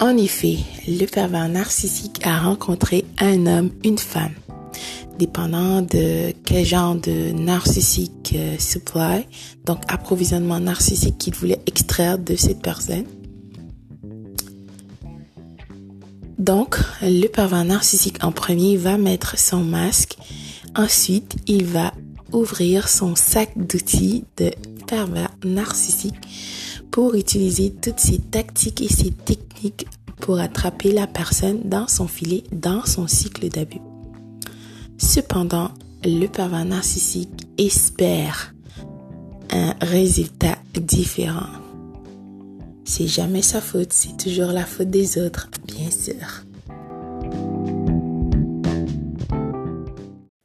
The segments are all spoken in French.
En effet, le pervers narcissique a rencontré un homme, une femme. Dépendant de quel genre de narcissique euh, supply, donc approvisionnement narcissique qu'il voulait extraire de cette personne. Donc, le pervers narcissique en premier va mettre son masque. Ensuite, il va ouvrir son sac d'outils de pervers narcissique pour utiliser toutes ces tactiques et ces techniques pour attraper la personne dans son filet, dans son cycle d'abus. Cependant, le pervers narcissique espère un résultat différent. C'est jamais sa faute, c'est toujours la faute des autres, bien sûr.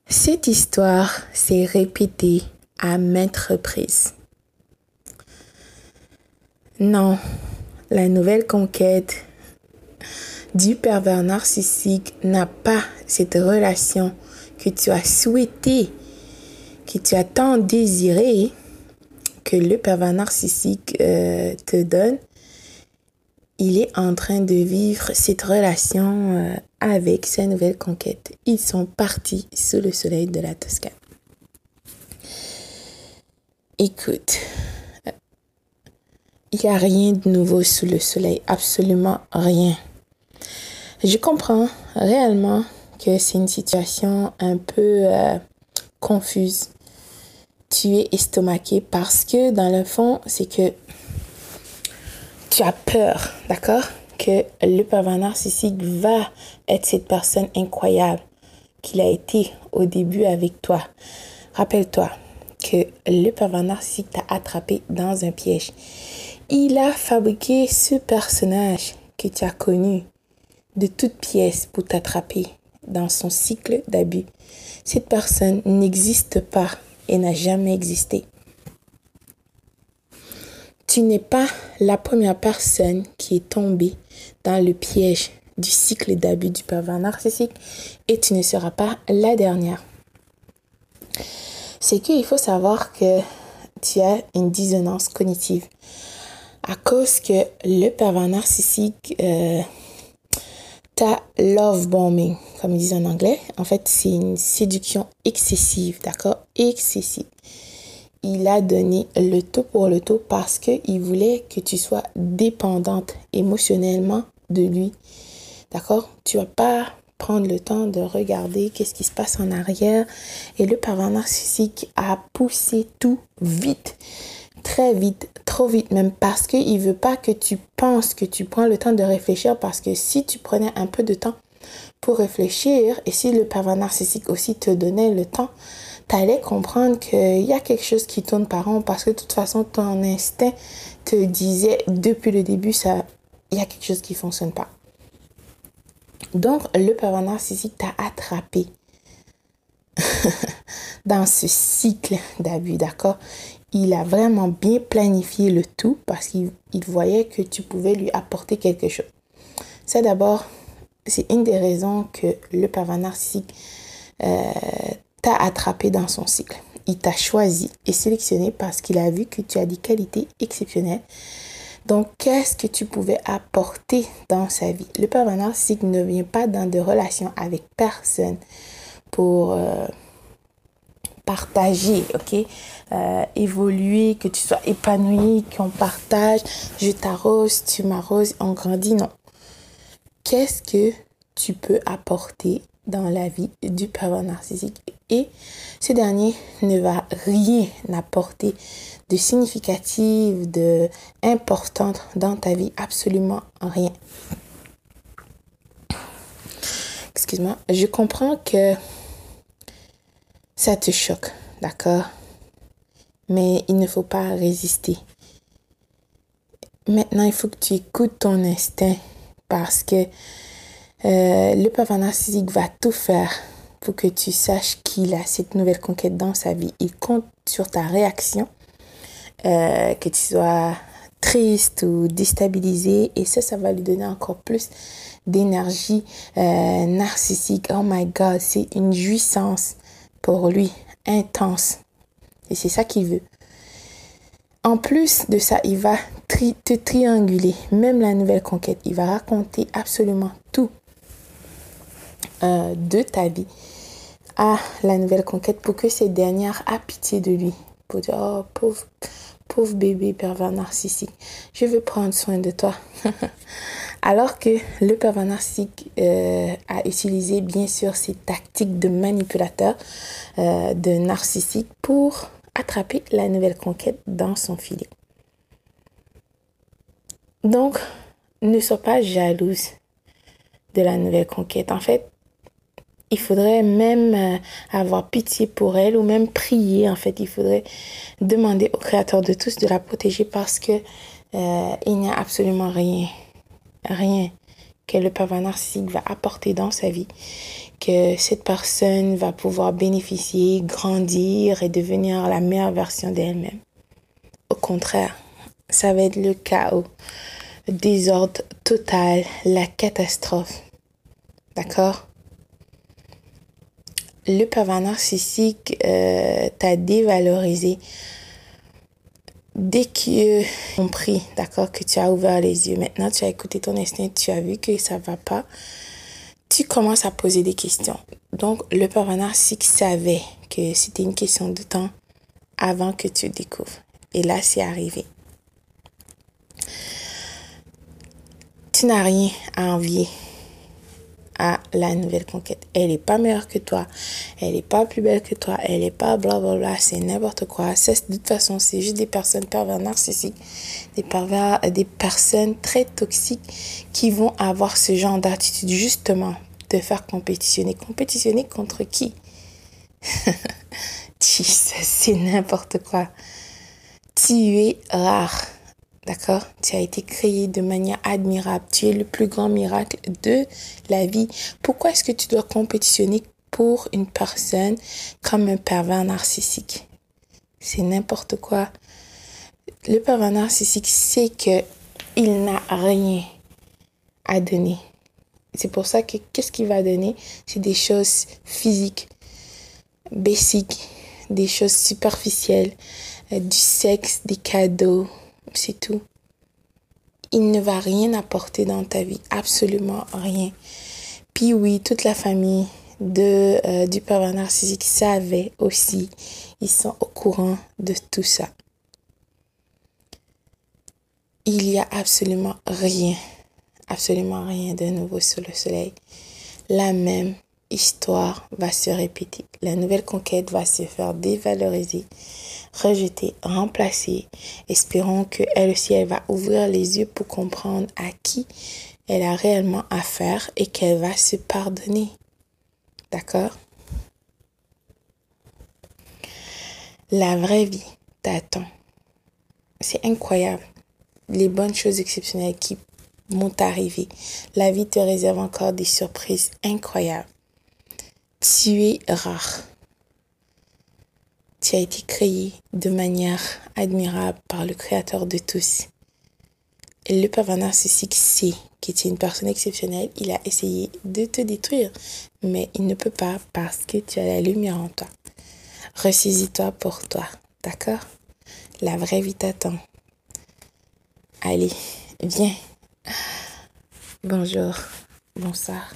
Cette histoire s'est répétée à maintes reprises. Non, la nouvelle conquête du pervers narcissique n'a pas cette relation que tu as souhaité, que tu as tant désiré, que le pervers narcissique euh, te donne. Il est en train de vivre cette relation euh, avec sa nouvelle conquête. Ils sont partis sous le soleil de la Toscane. Écoute, il n'y a rien de nouveau sous le soleil, absolument rien. Je comprends réellement que c'est une situation un peu euh, confuse. Tu es estomaqué parce que dans le fond, c'est que tu as peur, d'accord? Que le pervers narcissique va être cette personne incroyable qu'il a été au début avec toi. Rappelle-toi que le pervers narcissique t'a attrapé dans un piège. Il a fabriqué ce personnage que tu as connu de toutes pièces pour t'attraper dans son cycle d'abus. Cette personne n'existe pas et n'a jamais existé. Tu n'es pas la première personne qui est tombée dans le piège du cycle d'abus du pervers narcissique et tu ne seras pas la dernière. C'est qu'il faut savoir que tu as une dissonance cognitive à cause que le pervers narcissique euh, t'a love bombing, comme ils disent en anglais. En fait, c'est une séduction excessive, d'accord? Excessive. Il a donné le tout pour le tout parce qu'il voulait que tu sois dépendante émotionnellement de lui. D'accord? Tu vas pas prendre le temps de regarder qu'est-ce qui se passe en arrière. Et le pervers narcissique a poussé tout vite très vite, trop vite même, parce qu'il veut pas que tu penses, que tu prends le temps de réfléchir, parce que si tu prenais un peu de temps pour réfléchir, et si le pervers narcissique aussi te donnait le temps, tu allais comprendre qu'il y a quelque chose qui tourne par rond, parce que de toute façon, ton instinct te disait depuis le début, ça, il y a quelque chose qui fonctionne pas. Donc, le pervers narcissique t'a attrapé dans ce cycle d'abus, d'accord? Il a vraiment bien planifié le tout parce qu'il voyait que tu pouvais lui apporter quelque chose. Ça d'abord, c'est une des raisons que le pervers narcissique euh, t'a attrapé dans son cycle. Il t'a choisi et sélectionné parce qu'il a vu que tu as des qualités exceptionnelles. Donc, qu'est-ce que tu pouvais apporter dans sa vie? Le pervers narcissique ne vient pas dans de relations avec personne pour... Euh, partager, ok? Euh, Évoluer, que tu sois épanoui, qu'on partage, je t'arrose, tu m'arroses, on grandit, non. Qu'est-ce que tu peux apporter dans la vie du pervers narcissique? Et ce dernier ne va rien apporter de significatif, de importante dans ta vie, absolument rien. Excuse-moi, je comprends que ça te choque, d'accord? Mais il ne faut pas résister. Maintenant, il faut que tu écoutes ton instinct parce que euh, le pervers narcissique va tout faire pour que tu saches qu'il a cette nouvelle conquête dans sa vie. Il compte sur ta réaction, euh, que tu sois triste ou déstabilisé et ça, ça va lui donner encore plus d'énergie euh, narcissique. Oh my God, c'est une jouissance pour lui intense. Et c'est ça qu'il veut. En plus de ça, il va te trianguler, même la nouvelle conquête. Il va raconter absolument tout euh, de ta vie à la nouvelle conquête pour que cette dernière a pitié de lui. Pour dire, oh, pauvre, pauvre bébé pervers narcissique, je veux prendre soin de toi. Alors que le pervers narcissique euh, a utilisé bien sûr ses tactiques de manipulateur, euh, de narcissique pour attraper la nouvelle conquête dans son filet. Donc, ne sois pas jalouse de la nouvelle conquête. En fait, il faudrait même euh, avoir pitié pour elle ou même prier. En fait, il faudrait demander au Créateur de tous de la protéger parce que euh, il n'y a absolument rien, rien que le pervers narcissique va apporter dans sa vie, que cette personne va pouvoir bénéficier, grandir et devenir la meilleure version d'elle-même. Au contraire, ça va être le chaos, le désordre total, la catastrophe. D'accord? Le pervers narcissique euh, t'a dévalorisé dès que compris, d'accord, que tu as ouvert les yeux. Maintenant, tu as écouté ton instinct, tu as vu que ça va pas. Tu commences à poser des questions. Donc, le pervers narcissique savait que c'était une question de temps avant que tu découvres. Et là, c'est arrivé. Tu n'as rien à envier à la nouvelle conquête. Elle n'est pas meilleure que toi, elle n'est pas plus belle que toi, elle n'est pas blablabla, c'est n'importe quoi. De toute façon, c'est juste des personnes pervers narcissiques, des pervers, des personnes très toxiques qui vont avoir ce genre d'attitude justement de faire compétitionner. Compétitionner contre qui? C'est n'importe quoi. Tu es rare. D'accord Tu as été créé de manière admirable. Tu es le plus grand miracle de la vie. Pourquoi est-ce que tu dois compétitionner pour une personne comme un pervers narcissique? C'est n'importe quoi. Le pervers narcissique sait que il n'a rien à donner. C'est pour ça que qu'est-ce qu'il va donner? C'est des choses physiques, basiques, des choses superficielles, euh, du sexe, des cadeaux, c'est tout. Il ne va rien apporter dans ta vie, absolument rien. Puis oui, toute la famille de, euh, du pervers narcissique savait aussi, ils sont au courant de tout ça. Il y a absolument rien, absolument rien de nouveau sur le soleil. La même histoire va se répéter. La nouvelle conquête va se faire dévaloriser rejeter, remplacer. Espérons que elle aussi, elle va ouvrir les yeux pour comprendre à qui elle a réellement affaire et qu'elle va se pardonner. D'accord? La vraie vie t'attend. C'est incroyable. Les bonnes choses exceptionnelles qui vont arriver. La vie te réserve encore des surprises incroyables. Tu es rare. Tu été créé de manière admirable par le Créateur de tous. Et le pervers narcissique sait que tu une personne exceptionnelle. Il a essayé de te détruire, mais il ne peut pas parce que tu as la lumière en toi. Ressaisis-toi pour toi, d'accord? La vraie vie t'attend. Allez, viens. Bonjour, bonsoir.